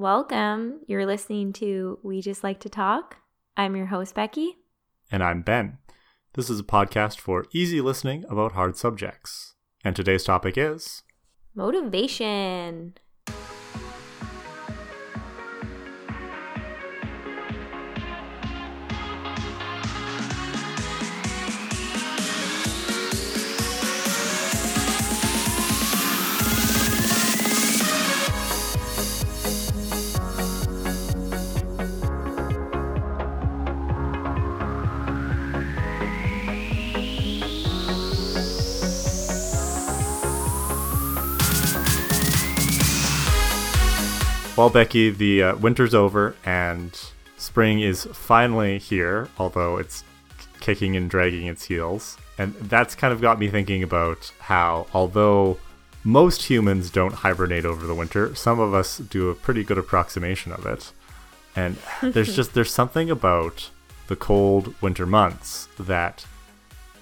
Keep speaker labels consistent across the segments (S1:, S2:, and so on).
S1: Welcome. You're listening to We Just Like to Talk. I'm your host, Becky.
S2: And I'm Ben. This is a podcast for easy listening about hard subjects. And today's topic is
S1: motivation.
S2: Well, Becky, the uh, winter's over and spring is finally here, although it's kicking and dragging its heels. And that's kind of got me thinking about how, although most humans don't hibernate over the winter, some of us do a pretty good approximation of it. And there's just there's something about the cold winter months that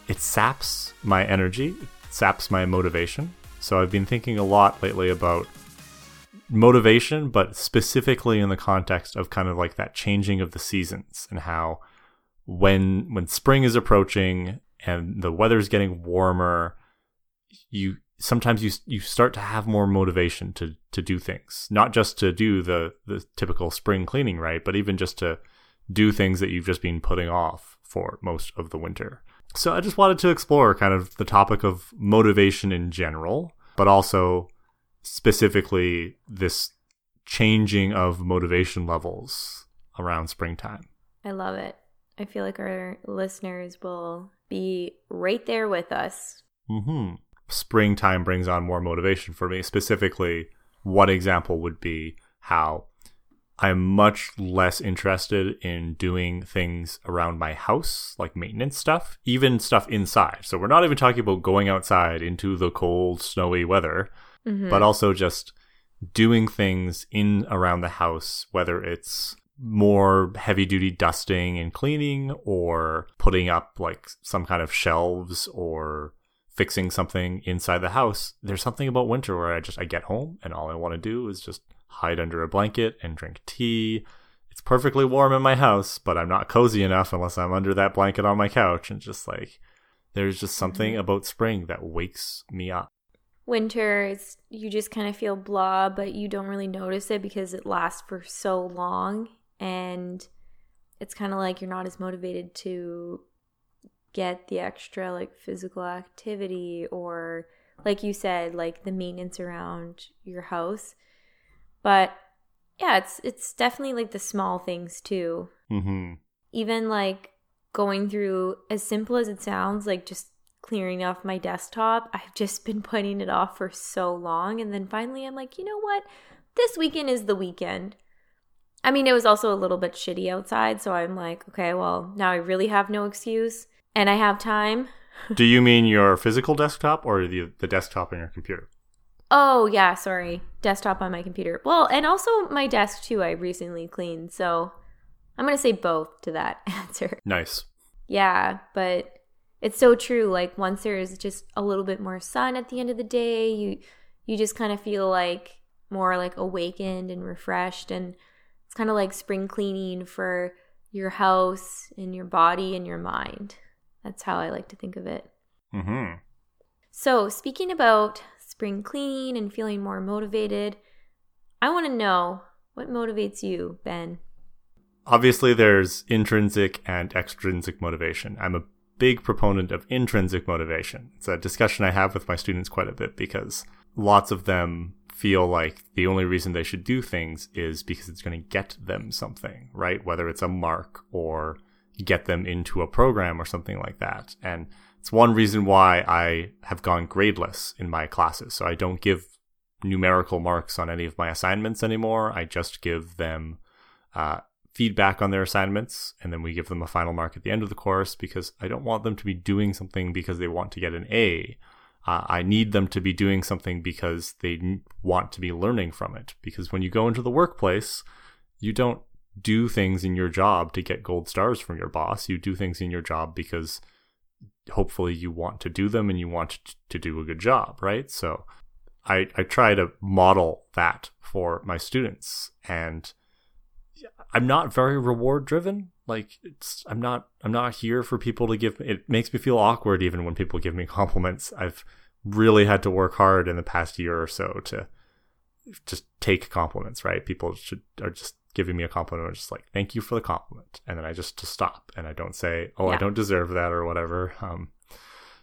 S2: it saps my energy, it saps my motivation. So I've been thinking a lot lately about motivation, but specifically in the context of kind of like that changing of the seasons and how when when spring is approaching and the weather's getting warmer, you sometimes you you start to have more motivation to to do things, not just to do the the typical spring cleaning, right, but even just to do things that you've just been putting off for most of the winter. So I just wanted to explore kind of the topic of motivation in general, but also specifically this changing of motivation levels around springtime.
S1: I love it. I feel like our listeners will be right there with us.
S2: Mm-hmm. Springtime brings on more motivation for me. Specifically, one example would be how I'm much less interested in doing things around my house, like maintenance stuff, even stuff inside. So we're not even talking about going outside into the cold, snowy weather mm-hmm. but also just doing things in around the house, whether it's more heavy duty dusting and cleaning or putting up like some kind of shelves or fixing something inside the house. There's something about winter where I just I get home and all I want to do is just hide under a blanket and drink tea. It's perfectly warm in my house, but I'm not cozy enough unless I'm under that blanket on my couch and just like there's just something mm-hmm. about spring that wakes me up
S1: winter it's you just kind of feel blah but you don't really notice it because it lasts for so long and it's kind of like you're not as motivated to get the extra like physical activity or like you said like the maintenance around your house but yeah it's it's definitely like the small things too
S2: mm-hmm.
S1: even like going through as simple as it sounds like just clearing off my desktop. I've just been putting it off for so long. And then finally, I'm like, you know what? This weekend is the weekend. I mean, it was also a little bit shitty outside. So I'm like, okay, well, now I really have no excuse and I have time.
S2: Do you mean your physical desktop or the, the desktop on your computer?
S1: Oh, yeah, sorry. Desktop on my computer. Well, and also my desk too, I recently cleaned. So I'm going to say both to that answer.
S2: Nice.
S1: Yeah, but it's so true like once there's just a little bit more sun at the end of the day you you just kind of feel like more like awakened and refreshed and it's kind of like spring cleaning for your house and your body and your mind. That's how i like to think of it.
S2: Mm-hmm.
S1: so speaking about spring cleaning and feeling more motivated i want to know what motivates you ben?
S2: Obviously there's intrinsic and extrinsic motivation. I'm a big proponent of intrinsic motivation. It's a discussion I have with my students quite a bit because lots of them feel like the only reason they should do things is because it's going to get them something, right? Whether it's a mark or get them into a program or something like that. And it's one reason why I have gone gradeless in my classes. So I don't give numerical marks on any of my assignments anymore. I just give them uh, feedback on their assignments, and then we give them a final mark at the end of the course because I don't want them to be doing something because they want to get an A. Uh, I need them to be doing something because they want to be learning from it. Because when you go into the workplace, you don't do things in your job to get gold stars from your boss. You do things in your job because hopefully you want to do them and you want to do a good job, right? So I, I try to model that for my students. And I'm not very reward driven. Like it's I'm not I'm not here for people to give it makes me feel awkward even when people give me compliments. I've really had to work hard in the past year or so to just take compliments, right? People should are just giving me a compliment, or just like thank you for the compliment, and then I just to stop and I don't say oh yeah. I don't deserve that or whatever. Um,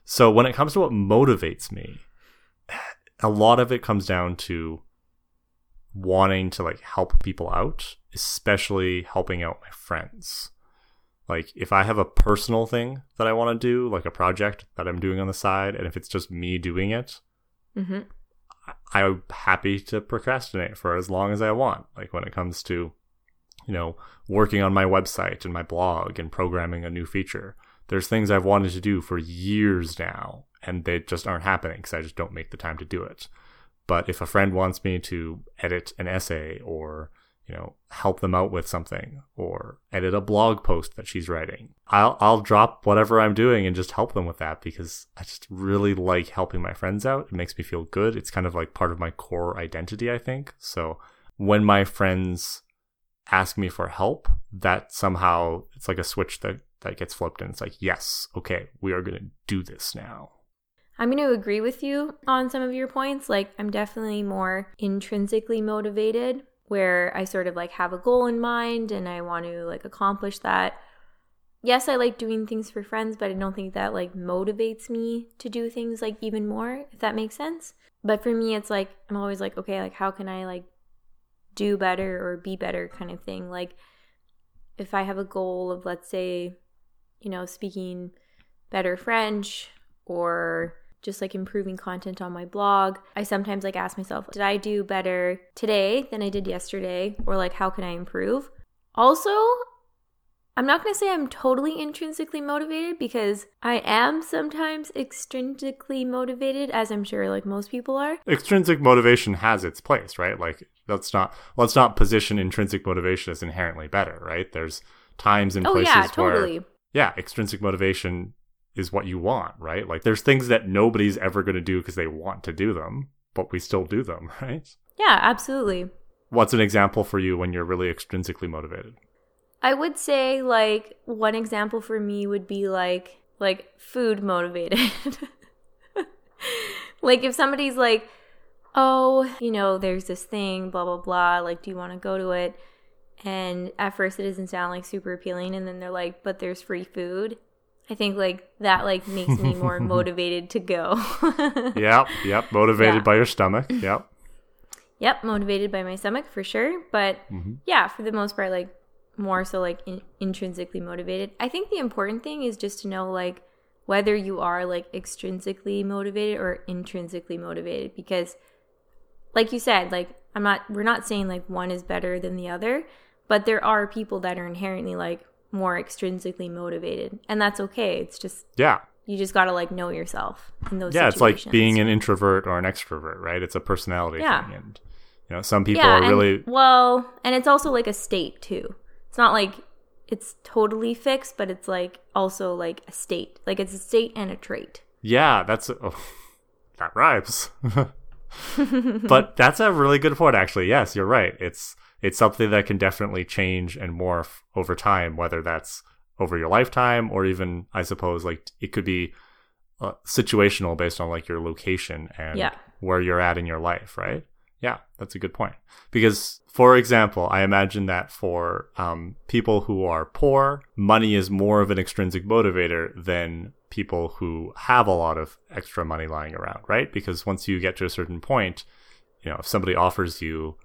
S2: so when it comes to what motivates me, a lot of it comes down to wanting to like help people out, especially helping out my friends. Like if I have a personal thing that I want to do, like a project that I'm doing on the side, and if it's just me doing it, mm-hmm. I'm happy to procrastinate for as long as I want. Like when it comes to, you know, working on my website and my blog and programming a new feature. There's things I've wanted to do for years now, and they just aren't happening because I just don't make the time to do it. But if a friend wants me to edit an essay or you know, help them out with something or edit a blog post that she's writing. I'll I'll drop whatever I'm doing and just help them with that because I just really like helping my friends out. It makes me feel good. It's kind of like part of my core identity, I think. So when my friends ask me for help, that somehow it's like a switch that that gets flipped and it's like, "Yes, okay, we are going to do this now."
S1: I'm going to agree with you on some of your points. Like, I'm definitely more intrinsically motivated, where I sort of like have a goal in mind and I want to like accomplish that. Yes, I like doing things for friends, but I don't think that like motivates me to do things like even more, if that makes sense. But for me, it's like, I'm always like, okay, like, how can I like do better or be better kind of thing? Like, if I have a goal of, let's say, you know, speaking better French or just like improving content on my blog. I sometimes like ask myself, did I do better today than I did yesterday? Or like, how can I improve? Also, I'm not going to say I'm totally intrinsically motivated because I am sometimes extrinsically motivated, as I'm sure like most people are.
S2: Extrinsic motivation has its place, right? Like let's not let's not position intrinsic motivation as inherently better, right? There's times and oh, places yeah, totally. where yeah, extrinsic motivation is what you want, right? Like there's things that nobody's ever going to do because they want to do them, but we still do them, right?
S1: Yeah, absolutely.
S2: What's an example for you when you're really extrinsically motivated?
S1: I would say like one example for me would be like like food motivated. like if somebody's like, "Oh, you know, there's this thing, blah blah blah, like do you want to go to it?" And at first it doesn't sound like super appealing and then they're like, "But there's free food." I think like that like makes me more motivated to go.
S2: yep, yep, motivated yeah. by your stomach. Yep.
S1: Yep, motivated by my stomach for sure, but mm-hmm. yeah, for the most part like more so like in- intrinsically motivated. I think the important thing is just to know like whether you are like extrinsically motivated or intrinsically motivated because like you said, like I'm not we're not saying like one is better than the other, but there are people that are inherently like more extrinsically motivated. And that's okay. It's just
S2: yeah.
S1: you just gotta like know yourself in those
S2: yeah
S1: situations.
S2: it's like being an introvert or an extrovert right? It's a personality yeah. thing and you know some people yeah, are
S1: and,
S2: really
S1: well and it's also like a state too. It's not like it's totally fixed but it's like also like a state. Like it's a state and a trait.
S2: Yeah that's oh, that rhymes. But that's a really good point actually. Yes you're right. It's it's something that can definitely change and morph over time, whether that's over your lifetime or even, I suppose, like it could be uh, situational based on like your location and yeah. where you're at in your life, right? Yeah, that's a good point. Because, for example, I imagine that for um, people who are poor, money is more of an extrinsic motivator than people who have a lot of extra money lying around, right? Because once you get to a certain point, you know, if somebody offers you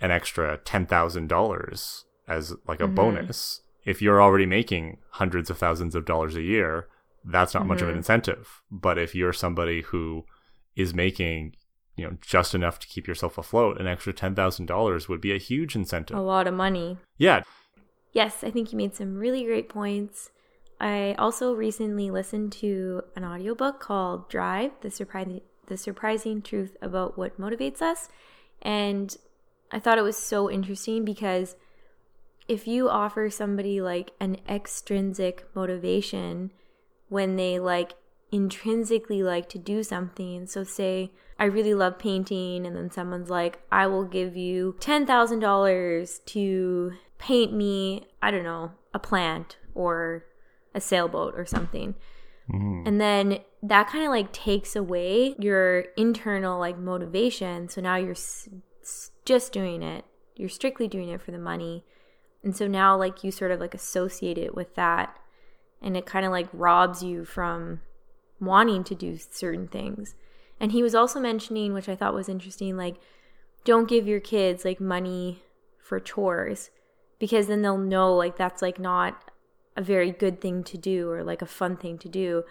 S2: an extra $10,000 as like a mm-hmm. bonus. If you're already making hundreds of thousands of dollars a year, that's not mm-hmm. much of an mm-hmm. incentive. But if you're somebody who is making, you know, just enough to keep yourself afloat, an extra $10,000 would be a huge incentive.
S1: A lot of money.
S2: Yeah.
S1: Yes, I think you made some really great points. I also recently listened to an audiobook called Drive: The Surprising The Surprising Truth About What Motivates Us. And I thought it was so interesting because if you offer somebody like an extrinsic motivation when they like intrinsically like to do something. So, say I really love painting, and then someone's like, I will give you $10,000 to paint me, I don't know, a plant or a sailboat or something.
S2: Mm-hmm.
S1: And then that kind of like takes away your internal like motivation. So now you're just doing it. You're strictly doing it for the money. And so now like you sort of like associate it with that and it kind of like robs you from wanting to do certain things. And he was also mentioning, which I thought was interesting, like don't give your kids like money for chores because then they'll know like that's like not a very good thing to do or like a fun thing to do.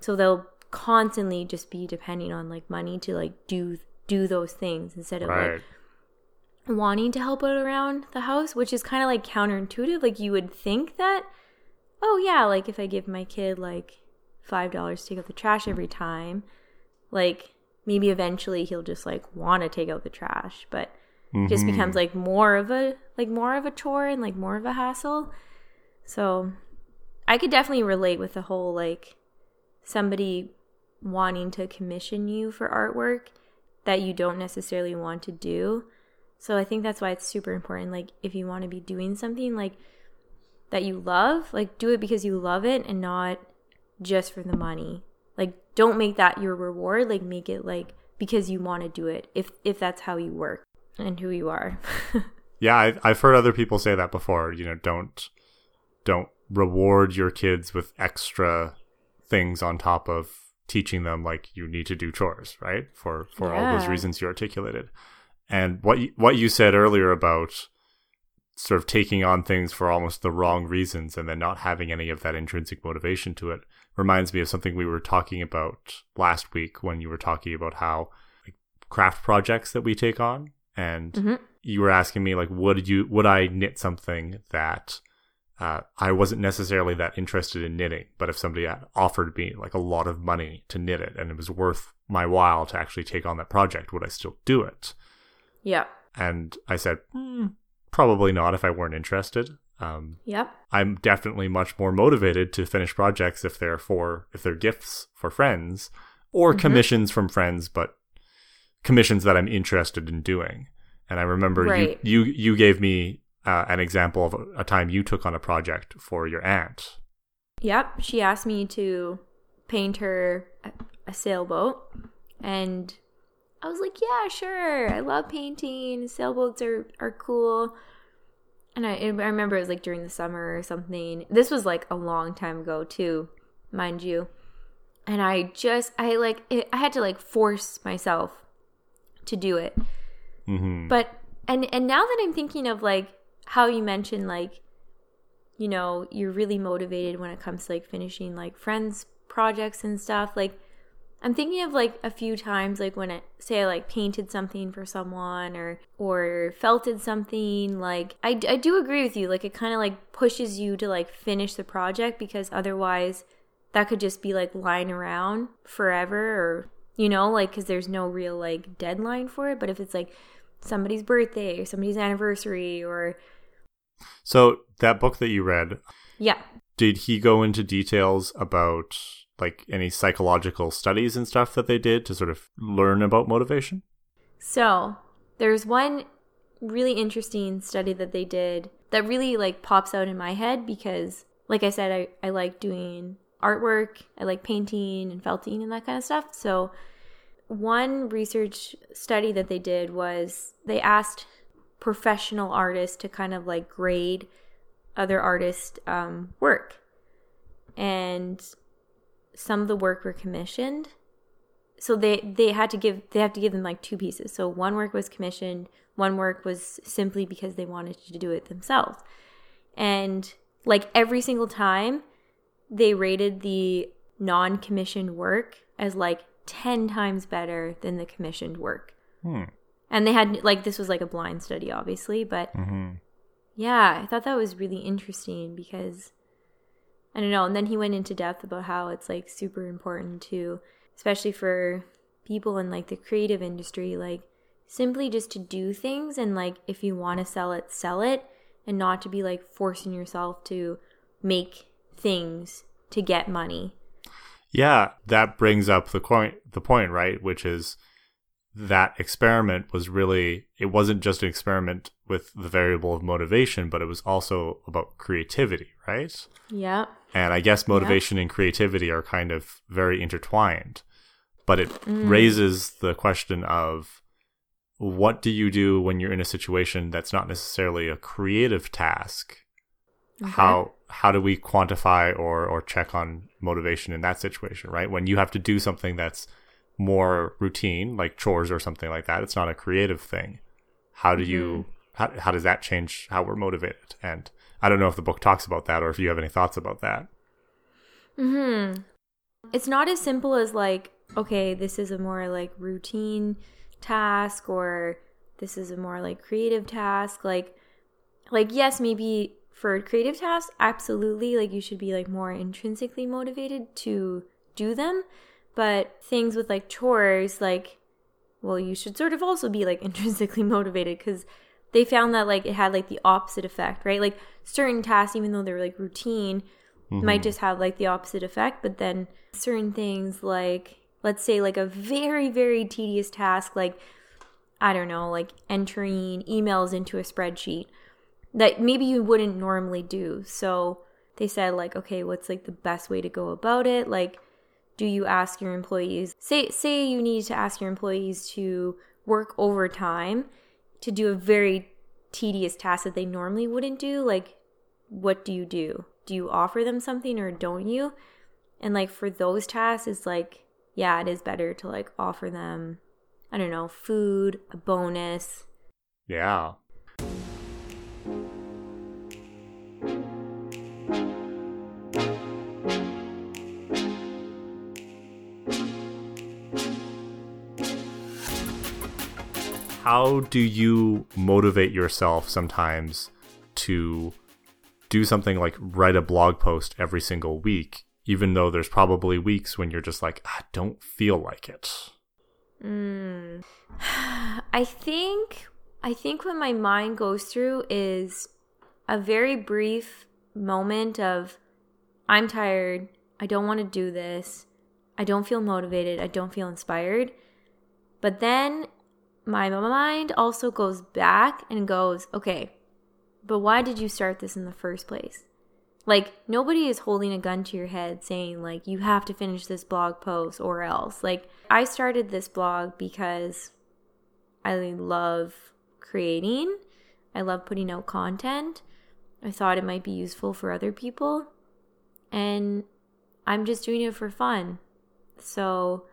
S1: So they'll constantly just be depending on like money to like do do those things instead of
S2: Right.
S1: like wanting to help out around the house, which is kind of like counterintuitive. Like you would think that, oh yeah, like if I give my kid like five dollars to take out the trash every time, like maybe eventually he'll just like want to take out the trash, but it just
S2: mm-hmm.
S1: becomes like more of a like more of a chore and like more of a hassle. So I could definitely relate with the whole like somebody wanting to commission you for artwork that you don't necessarily want to do. So I think that's why it's super important. Like if you want to be doing something like that you love, like do it because you love it and not just for the money. Like don't make that your reward, like make it like because you want to do it if if that's how you work and who you are.
S2: Yeah, I've, I've heard other people say that before. You know, don't don't reward your kids with extra things on top of teaching them like you need to do chores, right? For for all those reasons you articulated. And what you, what you said earlier about sort of taking on things for almost the wrong reasons and then not having any of that intrinsic motivation to it reminds me of something we were talking about last week when you were talking about how like, craft projects that we take on and
S1: Mhm.
S2: you were asking me like would you would I knit something that uh, I wasn't necessarily that interested in knitting, but if somebody had offered me like a lot of money to knit it and it was worth my while to actually take on that project, would I still do it?
S1: Yeah.
S2: And I said, "Hmm, probably not if I weren't interested. Um,
S1: Yep.
S2: I'm definitely much more motivated to finish projects if they're for if they're gifts for friends or
S1: Mhm.
S2: commissions from friends, but commissions that I'm interested in doing. And I remember
S1: Right.
S2: you you you gave me uh, an example of a, a time you took on a project for your aunt.
S1: Yep, she asked me to paint her a, a sailboat, and I was like, "Yeah, sure. I love painting. Sailboats are are cool." And I, I remember it was like during the summer or something. This was like a long time ago too, mind you. And I just, I like, it, I had to like force myself to do it.
S2: hmm
S1: But and and now that I'm thinking of like how you mentioned like you know, you're really motivated when it comes to like finishing like friends projects and stuff. Like I'm thinking of like a few times like when it say I like painted something for someone or or felted something like I, I do agree with you like it kind of like pushes you to like finish the project because otherwise that could just be like lying around forever or you know like because there's no real like deadline for it. But if it's like somebody's birthday or somebody's anniversary or
S2: So that book that you read,
S1: yeah.
S2: Did he go into details about like any psychological studies and stuff that they did to sort of learn about motivation?
S1: So there's one really interesting study that they did that really like pops out in my head because like I said, I, I like doing artwork, I like painting and felting and that kind of stuff. So one research study that they did was they asked professional artists to kind of like grade other artists' um, work. And some of the work were commissioned. So they they had to give they have to give them like two pieces. So one work was commissioned one work was simply because they wanted to do it themselves. And like every single time they rated the non-commissioned work as like 10 times better than the commissioned work.
S2: Hmm.
S1: and they had like this was like a blind study obviously but
S2: hmm
S1: yeah, I thought that was really interesting because I don't know. And then he went into depth about how it's like super important to, especially for people in like the creative industry, like simply just to do things and like if you want to sell it, sell it and not to be like forcing yourself to make things to get money.
S2: Yeah, that brings up the point the point, right? Which is that experiment was really it wasn't just an experiment with the variable of motivation, but it was also about creativity, right?
S1: Yeah.
S2: And I guess motivation and creativity are kind of very intertwined. But it mm. raises the question of what do you do when you're in a situation that's not necessarily a creative task? How how do we quantify or or check on motivation in that situation, right? When you have to do something that's more routine, like chores or something like that, it's not a creative thing. How do you mm-hmm. how how does that change how we're motivated? And I don't know if the book talks about that or if you have any thoughts about that. Hmm.
S1: It's not as simple as like, okay, this is a more like routine task or this is a more like creative task. Like like yes, maybe for creative tasks, absolutely like you should be like more intrinsically motivated to do them. But things with like chores, like well, you should sort of also be like intrinsically motivated because they found that like it had like the opposite effect, right? Like certain tasks, even though they're like routine, mm-hmm. might just have like the opposite effect. But then certain things, like let's say like a very, very tedious task, like I don't know, like entering emails into a spreadsheet that maybe you wouldn't normally do. So they said like, okay, what's like the best way to go about it? Like, do you ask your employees say say you need to ask your employees to work overtime to do a very tedious task that they normally wouldn't do? Like, what do you do? Do you offer them something or don't you? And like for those tasks, it's like, yeah, it is better to like offer them, I don't know, food, a bonus.
S2: Yeah. How do you motivate yourself sometimes to do something like write a blog post every single week, even though there's probably weeks when you're just like, I don't feel like it? Hmm.
S1: I think I think what my mind goes through is a very brief moment of I'm tired, I don't want to do this, I don't feel motivated, I don't feel inspired. But then my mind also goes back and goes, okay, but why did you start this in the first place? Like, nobody is holding a gun to your head saying, like, you have to finish this blog post or else. Like, I started this blog because I love creating, I love putting out content. I thought it might be useful for other people. And I'm just doing it for fun. So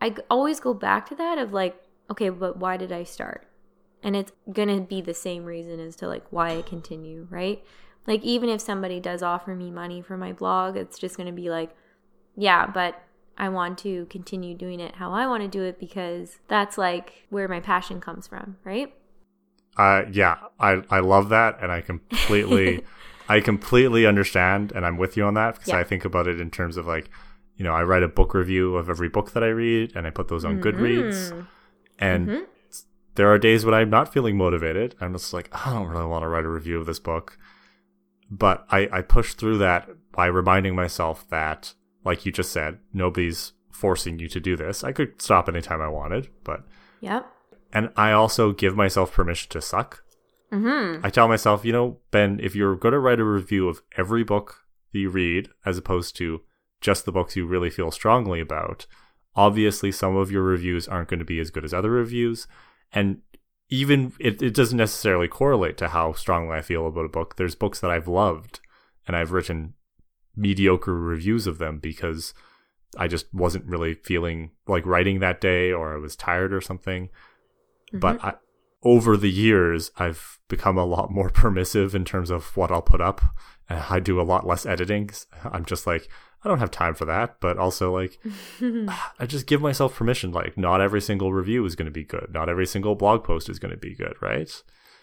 S1: I always go back to that of like, okay, but why did I start? And it's going to be the same reason as to like why I continue, right? Like even if somebody does offer me money for my blog, it's just going to be like, yeah, but I want to continue doing it how I want to do it because that's like where my passion comes from, right?
S2: Uh, yeah, I, I love that, and I completely, I completely understand, and I'm with you on that because
S1: Yeah.
S2: I think about it in terms of like, you know, I write a book review of every book that I read, and I put those on Goodreads, and there are days when I'm not feeling motivated. I'm just like, I don't really want to write a review of this book, but I I push through that by reminding myself that, like you just said, nobody's forcing you to do this. I could stop anytime I wanted, but
S1: Yep.
S2: and I also give myself permission to suck.
S1: Mm-hmm.
S2: I tell myself, you know, Ben, if you're going to write a review of every book that you read, as opposed to just the books you really feel strongly about, obviously some of your reviews aren't going to be as good as other reviews. And even it, it doesn't necessarily correlate to how strongly I feel about a book. There's books that I've loved and I've written mediocre reviews of them because I just wasn't really feeling like writing that day or I was tired or something. But mm-hmm. I, over the years, I've become a lot more permissive in terms of what I'll put up. And I do a lot less editing. I'm just like, I don't have time for that. But also, like, I just give myself permission. Like, not every single review is going to be good. Not every single blog post is going to be good, right?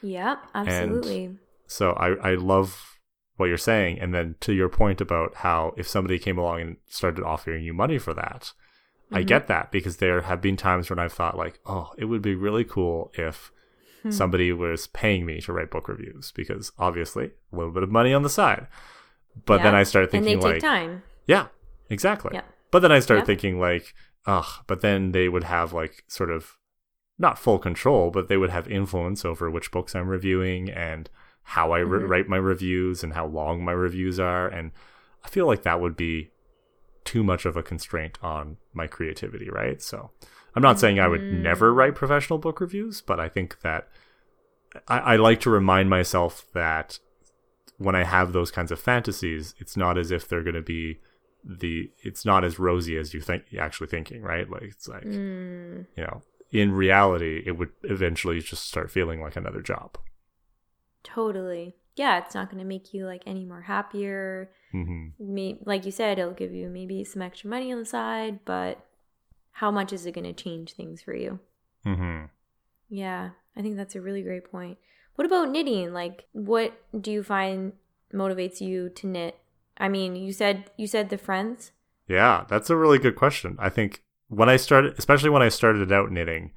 S1: Yep. Absolutely.
S2: So I, I love what you're saying. And then to your point about how if somebody came along and started offering you money for that, I mm-hmm. get that because there have been times when I've thought like, oh, it would be really cool if somebody was paying me to write book reviews because obviously a little bit of money on the side. But then I started thinking
S1: and they take
S2: like,
S1: time.
S2: yeah, exactly.
S1: Yeah.
S2: But then I started
S1: Yeah.
S2: thinking like, ugh, but then they would have like sort of not full control, but they would have influence over which books I'm reviewing and how I re-
S1: Mhm.
S2: write my reviews and how long my reviews are. And I feel like that would be too much of a constraint on my creativity, right? So I'm not saying I would
S1: Mhm.
S2: never write professional book reviews, but I think that I, I like to remind myself that when I have those kinds of fantasies, it's not as if they're going to be the it's not as rosy as you think actually thinking, right? Like it's like
S1: Mm,
S2: you know, in reality, it would eventually just start feeling like another job.
S1: totally. Yeah, it's not going to make you like any more happier.
S2: hmm
S1: May- like you said, it'll give you maybe some extra money on the side, but how much is it going to change things for you?
S2: hmm
S1: Yeah, I think that's a really great point. What about knitting? Like, what do you find motivates you to knit? I mean, you said you said the friends.
S2: Yeah, that's a really good question. I think when I started, especially when I started out knitting,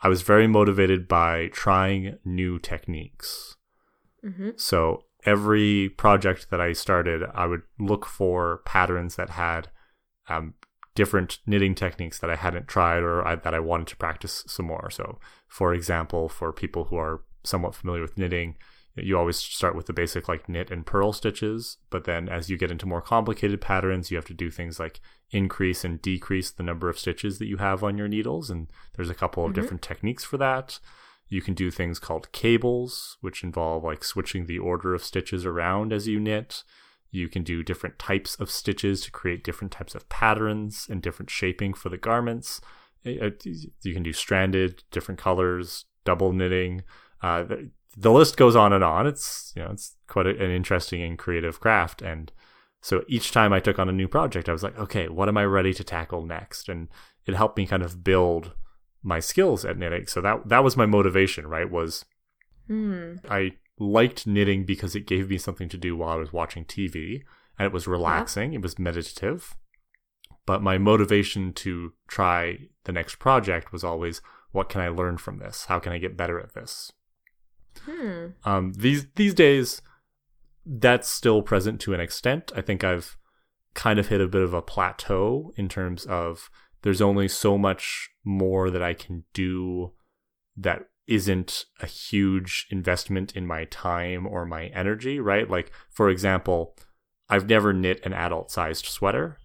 S2: I was very motivated by trying new techniques.
S1: Mm-hmm.
S2: So every project that I started, I would look for patterns that had um, different knitting techniques that I hadn't tried or I, that I wanted to practice some more. So, for example, for people who are somewhat familiar with knitting, you always start with the basic like knit and purl stitches, but then as you get into more complicated patterns, you have to do things like increase and decrease the number of stitches that you have on your needles. And there's a couple of
S1: Mhm.
S2: different techniques for that. You can do things called cables, which involve like switching the order of stitches around as you knit. You can do different types of stitches to create different types of patterns and different shaping for the garments. Uh, uh, You can do stranded, different colors, double knitting. Uh, the, list goes on and on. It's you know it's quite an interesting and creative craft. And so each time I took on a new project, I was like, okay, what am I ready to tackle next? And it helped me kind of build my skills at knitting. So that that was my motivation, right? Was
S1: Hmm.
S2: I liked knitting because it gave me something to do while I was watching TV and it was relaxing, it was meditative. But my motivation to try the next project was always what can I learn from this? How can I get better at this?
S1: Hmm.
S2: Um, these these days, that's still present to an extent. I think I've kind of hit a bit of a plateau in terms of there's only so much more that I can do that isn't a huge investment in my time or my energy, right? Like, for example, I've never knit an adult sized sweater.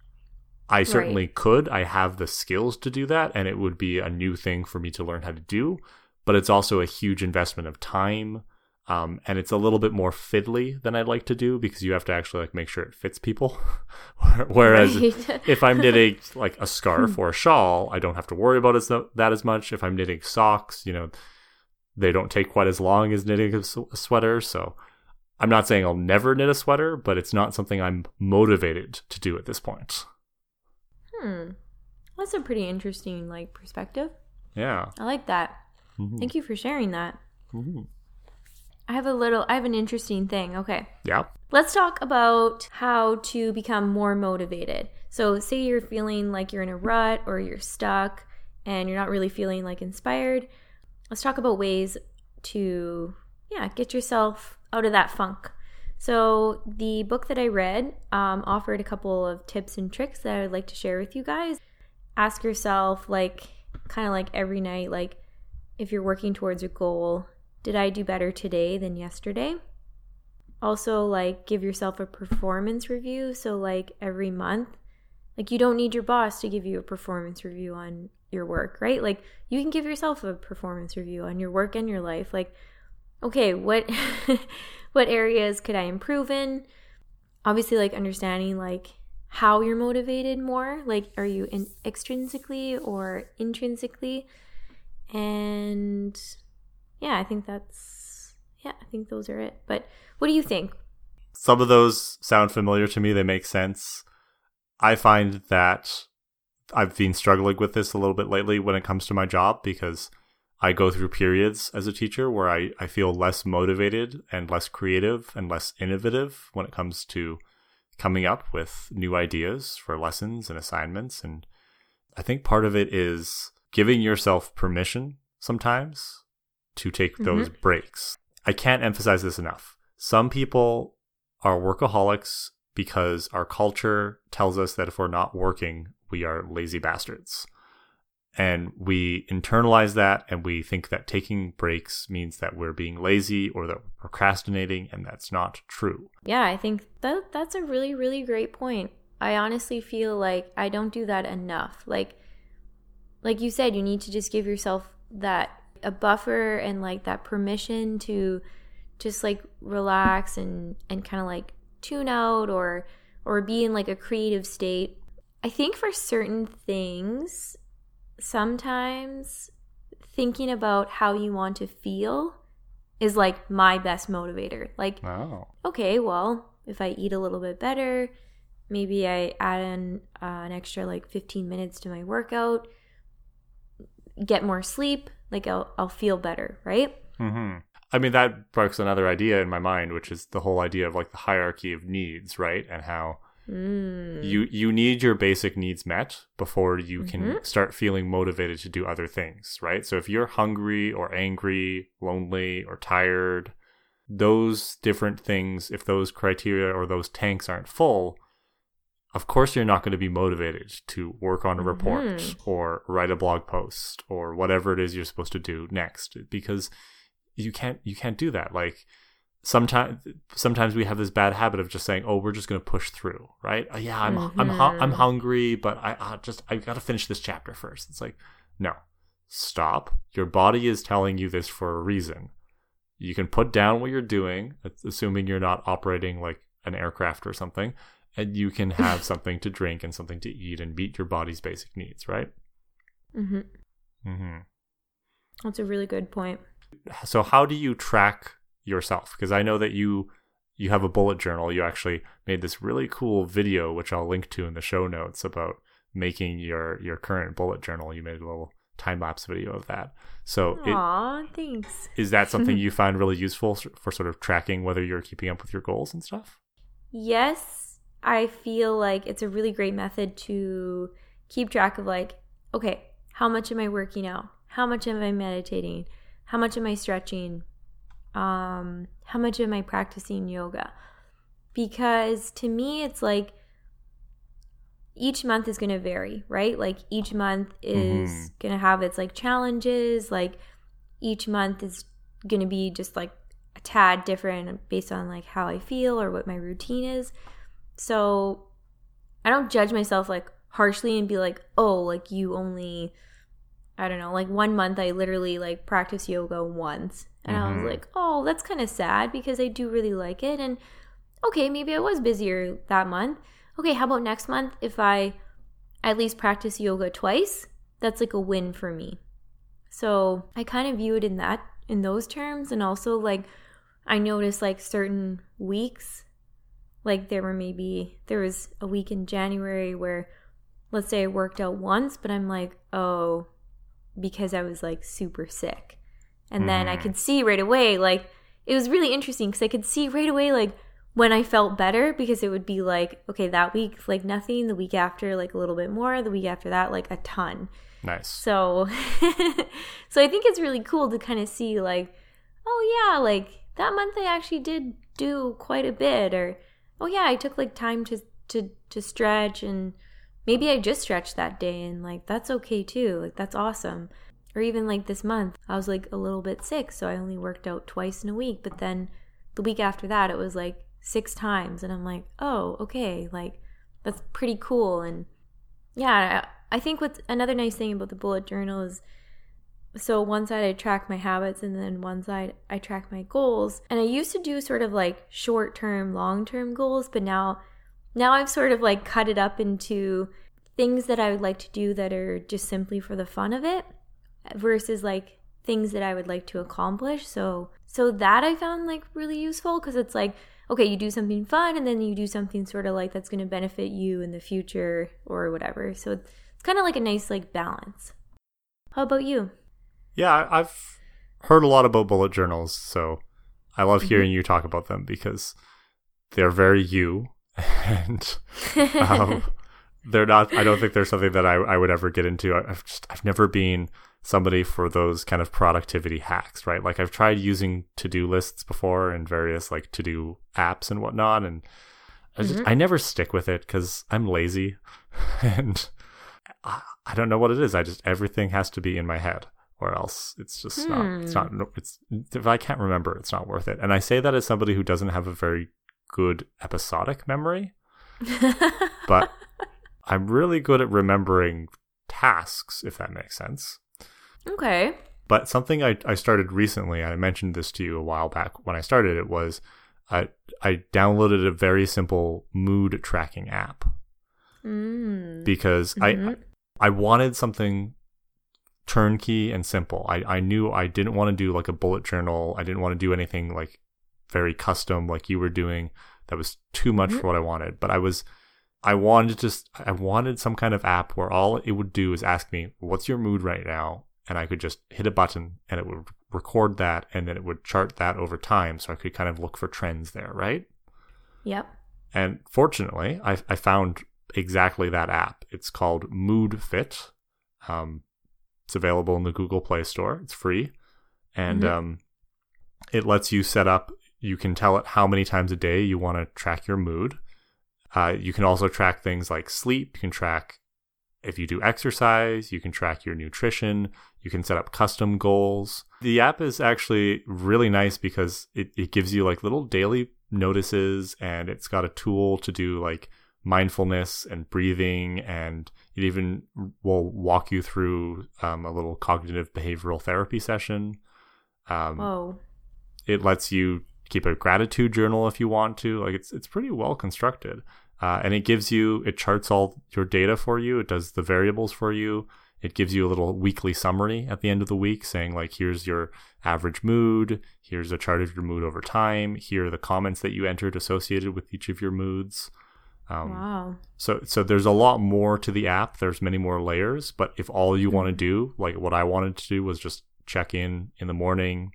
S2: I certainly could. I have the skills to do that, and it would be a new thing for me to learn how to do. But it's also a huge investment of time, um, and it's a little bit more fiddly than I'd like to do because you have to actually like make sure it fits people. Whereas
S1: Right.
S2: if I'm knitting like a scarf or a shawl, I don't have to worry about as, that as much. If I'm knitting socks, you know, they don't take quite as long as knitting a sweater. So I'm not saying I'll never knit a sweater, but it's not something I'm motivated to do at this point.
S1: hmm. That's a pretty interesting like perspective.
S2: Yeah.
S1: I like that.
S2: Mhm.
S1: Thank you for sharing that.
S2: Mhm.
S1: I have a little. I have an interesting thing. Okay.
S2: Yeah.
S1: Let's talk about how to become more motivated. So, say you're feeling like you're in a rut or you're stuck and you're not really feeling like inspired. Let's talk about ways to, yeah, get yourself out of that funk. So, the book that I read um, offered a couple of tips and tricks that I'd like to share with you guys. Ask yourself, like, kind of like every night, like, if you're working towards a goal, did I do better today than yesterday? also like give yourself a performance review so like every month like you don't need your boss to give you a performance review on your work right? Like you can give yourself a performance review on your work and your life like okay what what areas could i improve in? Obviously like understanding like how you're motivated more like are you in extrinsically or intrinsically? And yeah i think that's yeah i think those are it. But what do you think?
S2: Some of those sound familiar to me. They make sense. I find that I've been struggling with this a little bit lately when it comes to my job because I go through periods as a teacher where I, I feel less motivated and less creative and less innovative when it comes to coming up with new ideas for lessons and assignments. And I think part of it is giving yourself permission sometimes to take mm-hmm. those breaks. I can't emphasize this enough. Some people are workaholics because our culture tells us that if we're not working, we are lazy bastards. And we internalize that and we think that taking breaks means that we're being lazy or that we're procrastinating, and that's not true.
S1: Yeah, I think that that's a really, really great point. I honestly feel like I don't do that enough. Like like you said, you need to just give yourself that a buffer and like that permission to just like relax and and kind of like tune out or or be in like a creative state. I think for certain things sometimes thinking about how you want to feel is like my best motivator. Like,
S2: Oh.
S1: okay, well, if I eat a little bit better, maybe I add in uh, an extra like 15 minutes to my workout, get more sleep, like I'll, I'll feel better, right?
S2: hmm I mean, that sparks another idea in my mind, which is the whole idea of like the hierarchy of needs, right? And how
S1: Mm.
S2: you you need your basic needs met before you can
S1: Mhm.
S2: start feeling motivated to do other things, right? So if you're hungry or angry, lonely or tired, those different things, if those criteria or those tanks aren't full, of course you're not going to be motivated to work on a report
S1: Mhm.
S2: or write a blog post or whatever it is you're supposed to do next because you can't you can't do that like sometimes sometimes we have this bad habit of just saying oh we're just going to push through right Uh, yeah i'm i'm hu- i'm
S1: Mhm.
S2: hungry but i, I just i got to finish this chapter first it's like no stop your body is telling you this for a reason you can put down what you're doing assuming you're not operating like an aircraft or something and you can have something to drink and something to eat and meet your body's basic needs right
S1: Mm-hmm.
S2: Mm-hmm.
S1: That's a really good point.
S2: so how do you track yourself because i know that you you have a bullet journal you actually made this really cool video which i'll link to in the show notes about making your your current bullet journal you made a little time lapse video of that so it,
S1: Aw, thanks.
S2: is that something you find really useful for sort of tracking whether you're keeping up with your goals and stuff
S1: Yes, I feel like it's a really great method to keep track of like, okay, how much am I working out? How much am I meditating? How much am I stretching? Um, how much am I practicing yoga? Because to me it's like each month is going to vary, right? Like each month is
S2: Mhm.
S1: going to have its like challenges, like each month is going to be just like a tad different based on like how I feel or what my routine is. So I don't judge myself like harshly and be like, "Oh, like you only I don't know, like one month I literally like practice yoga once." And I
S2: Mhm.
S1: was like, "Oh, that's kind of sad because I do really like it and okay, maybe I was busier that month. Okay, how about next month if I at least practice yoga twice? That's like a win for me." So, I kind of view it in that in those terms and also like I noticed like certain weeks like there were maybe there was a week in January where let's say I worked out once but I'm like, "Oh, because I was like super sick." And then I
S2: Mhm.
S1: could see right away like it was really interesting cuz I could see right away like when I felt better because it would be like, okay, that week like nothing, the week after like a little bit more, the week after that like a ton.
S2: nice
S1: So so I think it's really cool to kind of see like, oh yeah, like that month I actually did do quite a bit or oh yeah, I took like time to to to stretch and maybe I just stretched that day and like that's okay too. Like that's awesome. Or even like this month, I was like a little bit sick, so I only worked out twice in a week, but then the week after that it was like six times and I'm like, "Oh, okay, like that's pretty cool." And yeah, I think what's another nice thing about the bullet journal is so one side I track my habits and then one side I track my goals. And I used to do sort of like short-term, long-term goals, but now now I've sort of like cut it up into things that I would like to do that are just simply for the fun of it versus like things that I would like to accomplish. So so that I found like really useful because it's like okay, you do something fun and then you do something sort of like that's going to benefit you in the future or whatever. So it's kind of like a nice like balance. How about you?
S2: Yeah, I've heard a lot about bullet journals, so I love
S1: Mm-hmm.
S2: hearing you talk about them because they're very you, and um, they're not. I don't think they're something that I, I would ever get into. I- I've just I've never been somebody for those kind of productivity hacks, right? Like I've tried using to do lists before and various like to do apps and whatnot, and I just
S1: Mhm.
S2: I never stick with it because I'm lazy, and I, I don't know what it is. I just everything has to be in my head, or else it's just not. It's not. It's if I can't remember, it's not worth it. And I say that as somebody who doesn't have a very good episodic memory, but I'm really good at remembering tasks, if that makes sense.
S1: Okay.
S2: But something I, I started recently, I mentioned this to you a while back when I started it, was I, I downloaded a very simple mood tracking app.
S1: Mm.
S2: Because
S1: Mhm.
S2: I I wanted something turnkey and simple. I, I knew I didn't want to do like a bullet journal. I didn't want to do anything like very custom like you were doing. That was too much
S1: Mhm.
S2: for what I wanted. But I was I wanted just I wanted some kind of app where all it would do is ask me, "What's your mood right now?" And I could just hit a button and it would record that and then it would chart that over time so I could kind of look for trends there, right?
S1: Yep.
S2: And fortunately, I, I found exactly that app. It's called Moodfit. Um, it's available in the Google Play Store. It's free, and
S1: Mhm.
S2: um, it lets you set up. You can tell it how many times a day you want to track your mood. Uh, you can also track things like sleep. You can track if you do exercise. You can track your nutrition. You can set up custom goals. The app is actually really nice because it, it gives you like little daily notices and it's got a tool to do like mindfulness and breathing and it even will walk you through um, a little cognitive behavioral therapy session um,
S1: Whoa.
S2: it lets you keep a gratitude journal if you want to like it's it's pretty well constructed uh, and it gives you it charts all your data for you. It does the variables for you. It gives you a little weekly summary at the end of the week saying like here's your average mood. Here's a chart of your mood over time. Here are the comments that you entered associated with each of your moods. Um,
S1: wow.
S2: so so there's a lot more to the app. There's many more layers, but if all you want to do, like what I wanted to do was just check in in the morning,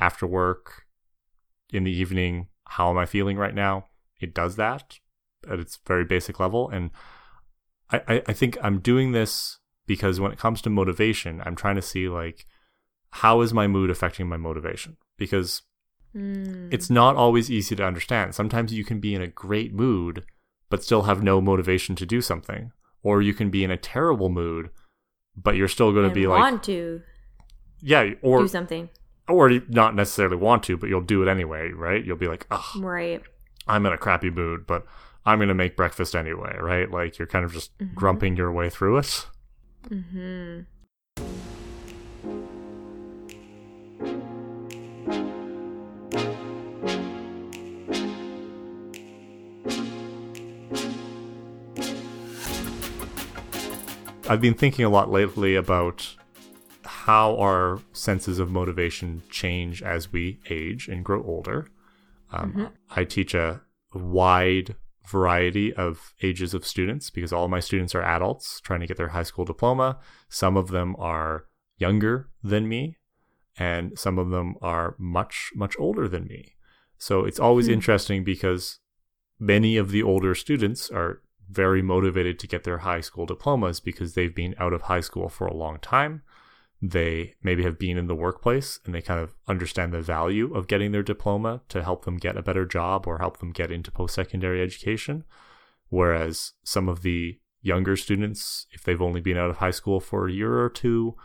S2: after work, in the evening, how am I feeling right now? It does that at its very basic level and I, I, I think I'm doing this because when it comes to motivation, I'm trying to see like how is my mood affecting my motivation? Because
S1: Mm.
S2: it's not always easy to understand. Sometimes you can be in a great mood, but still have no motivation to do something. Or you can be in a terrible mood, but you're still going to be like,
S1: want to
S2: yeah, or
S1: do something.
S2: or not necessarily want to, but you'll do it anyway, right? You'll be like, oh,
S1: Right.
S2: I'm in a crappy mood, but I'm going to make breakfast anyway, right? Like you're kind of just
S1: Mhm.
S2: grumping your way through it.
S1: Mm-hmm.
S2: I've been thinking a lot lately about how our senses of motivation change as we age and grow older. Um,
S1: Mhm.
S2: I teach a wide variety of ages of students because all of my students are adults trying to get their high school diploma. Some of them are younger than me, and some of them are much, much older than me. So it's always
S1: Hmm.
S2: interesting because many of the older students are very motivated to get their high school diplomas because they've been out of high school for a long time. They maybe have been in the workplace and they kind of understand the value of getting their diploma to help them get a better job or help them get into post secondary education. Whereas some of the younger students, if they've only been out of high school for a year or two,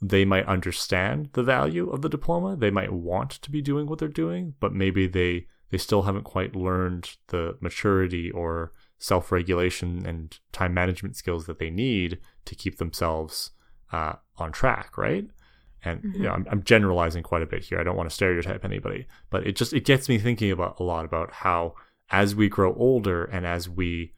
S2: they might understand the value of the diploma. They might want to be doing what they're doing, but maybe they they still haven't quite learned the maturity or self-regulation and time management skills that they need to keep themselves uh, on track, right? And you know, I'm, I'm generalizing quite a bit here. I don't want to stereotype anybody, but it just it gets me thinking about a lot about how as we grow older and as we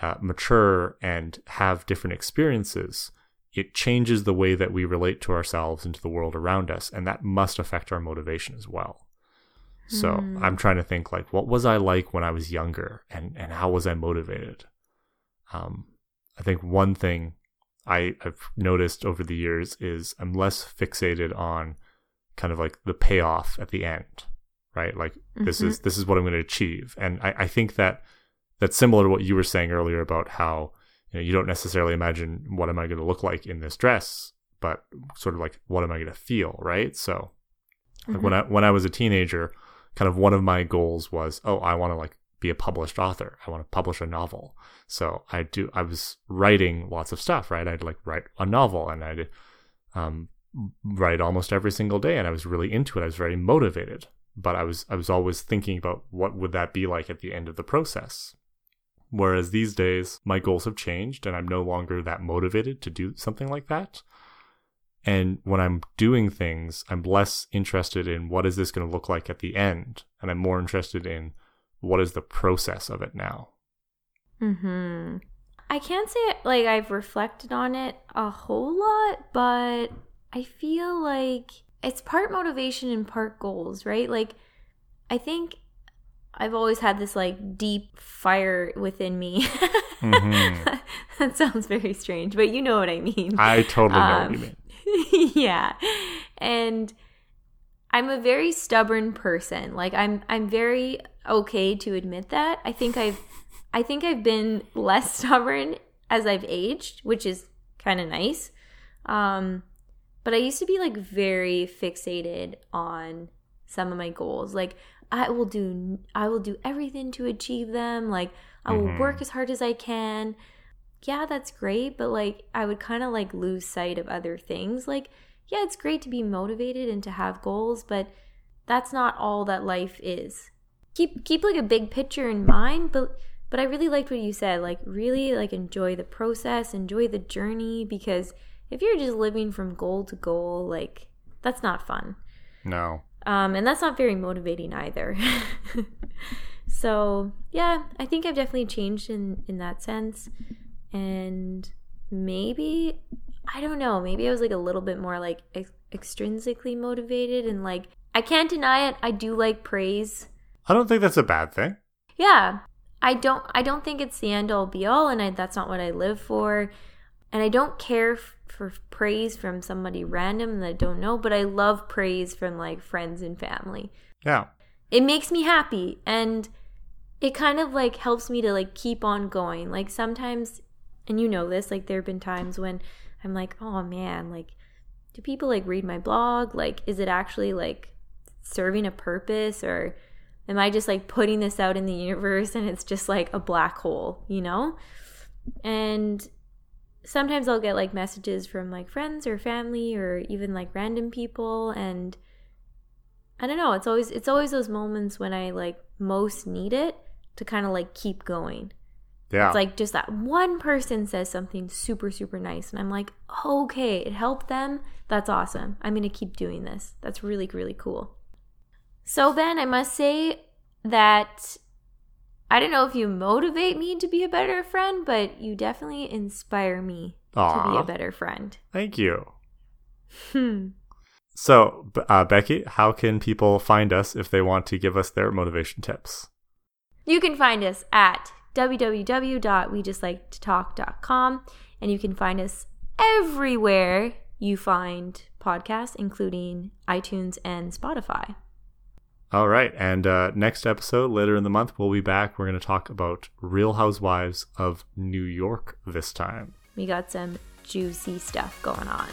S2: uh, mature and have different experiences, it changes the way that we relate to ourselves and to the world around us, and that must affect our motivation as well. So
S1: Hmm.
S2: I'm trying to think like, what was I like when I was younger, and and how was I motivated? Um, I think one thing I, I've noticed over the years is I'm less fixated on kind of like the payoff at the end, right? Like this is mm-hmm. this is what I'm going to achieve, and I, I think that that's similar to what you were saying earlier about how you know you don't necessarily imagine what am I going to look like in this dress, but sort of like what am I going to feel, right? So like when mm-hmm. I when I was a teenager, kind of one of my goals was, oh, I want to like be a published author. I want to publish a novel. So I do. I was writing lots of stuff, right? I'd like write a novel, and I'd um, write almost every single day, and I was really into it. I was very motivated, but I was I was always thinking about what would that be like at the end of the process. Whereas these days, my goals have changed, and I'm no longer that motivated to do something like that. And when I'm doing things, I'm less interested in what is this going to look like at the end, and I'm more interested in what is the process of it now.
S1: Hmm. I can't say like I've reflected on it a whole lot, but I feel like it's part motivation and part goals, right? Like I think I've always had this like deep fire within me. mm-hmm. that sounds very strange, but you know what I mean.
S2: I totally know um, what you
S1: um, mean. yeah. And I'm a very stubborn person. Like I'm I'm very okay to admit that. I think I've I think I've been less stubborn as I've aged, which is kind of nice. Um, but I used to be like very fixated on some of my goals. Like I will do I will do everything to achieve them. Like I will mm-hmm. work as hard as I can. Yeah, that's great, but like I would kind of like lose sight of other things. Like yeah, it's great to be motivated and to have goals, but that's not all that life is. Keep keep like a big picture in mind, but but I really liked what you said. Like, really, like, enjoy the process, enjoy the journey, because if you're just living from goal to goal, like, that's not fun.
S2: No.
S1: Um, and that's not very motivating either. so yeah, I think I've definitely changed in in that sense, and maybe I don't know. Maybe I was like a little bit more like ex- extrinsically motivated, and like I can't deny it. I do like praise.
S2: I don't think that's a bad thing.
S1: Yeah, I don't I don't think it's the end all be all and I, that's not what I live for. And I don't care f- for praise from somebody random that I don't know, but I love praise from like friends and family.
S2: Yeah.
S1: It makes me happy and it kind of like helps me to like keep on going. Like sometimes and you know this, like there've been times when I'm like, "Oh man, like do people like read my blog? Like is it actually like serving a purpose or Am I just like putting this out in the universe and it's just like a black hole, you know? And sometimes I'll get like messages from like friends or family or even like random people and I don't know, it's always it's always those moments when I like most need it to kind of like keep going.
S2: Yeah.
S1: It's like just that one person says something super super nice and I'm like, "Okay, it helped them. That's awesome. I'm going to keep doing this. That's really really cool." So, Ben, I must say that I don't know if you motivate me to be a better friend, but you definitely inspire me Aww. to be a better friend.
S2: Thank you. Hmm. So, uh, Becky, how can people find us if they want to give us their motivation tips?
S1: You can find us at www.wejustliketalk.com and you can find us everywhere you find podcasts, including iTunes and Spotify.
S2: All right. And uh, next episode, later in the month, we'll be back. We're going to talk about Real Housewives of New York this time.
S1: We got some juicy stuff going on.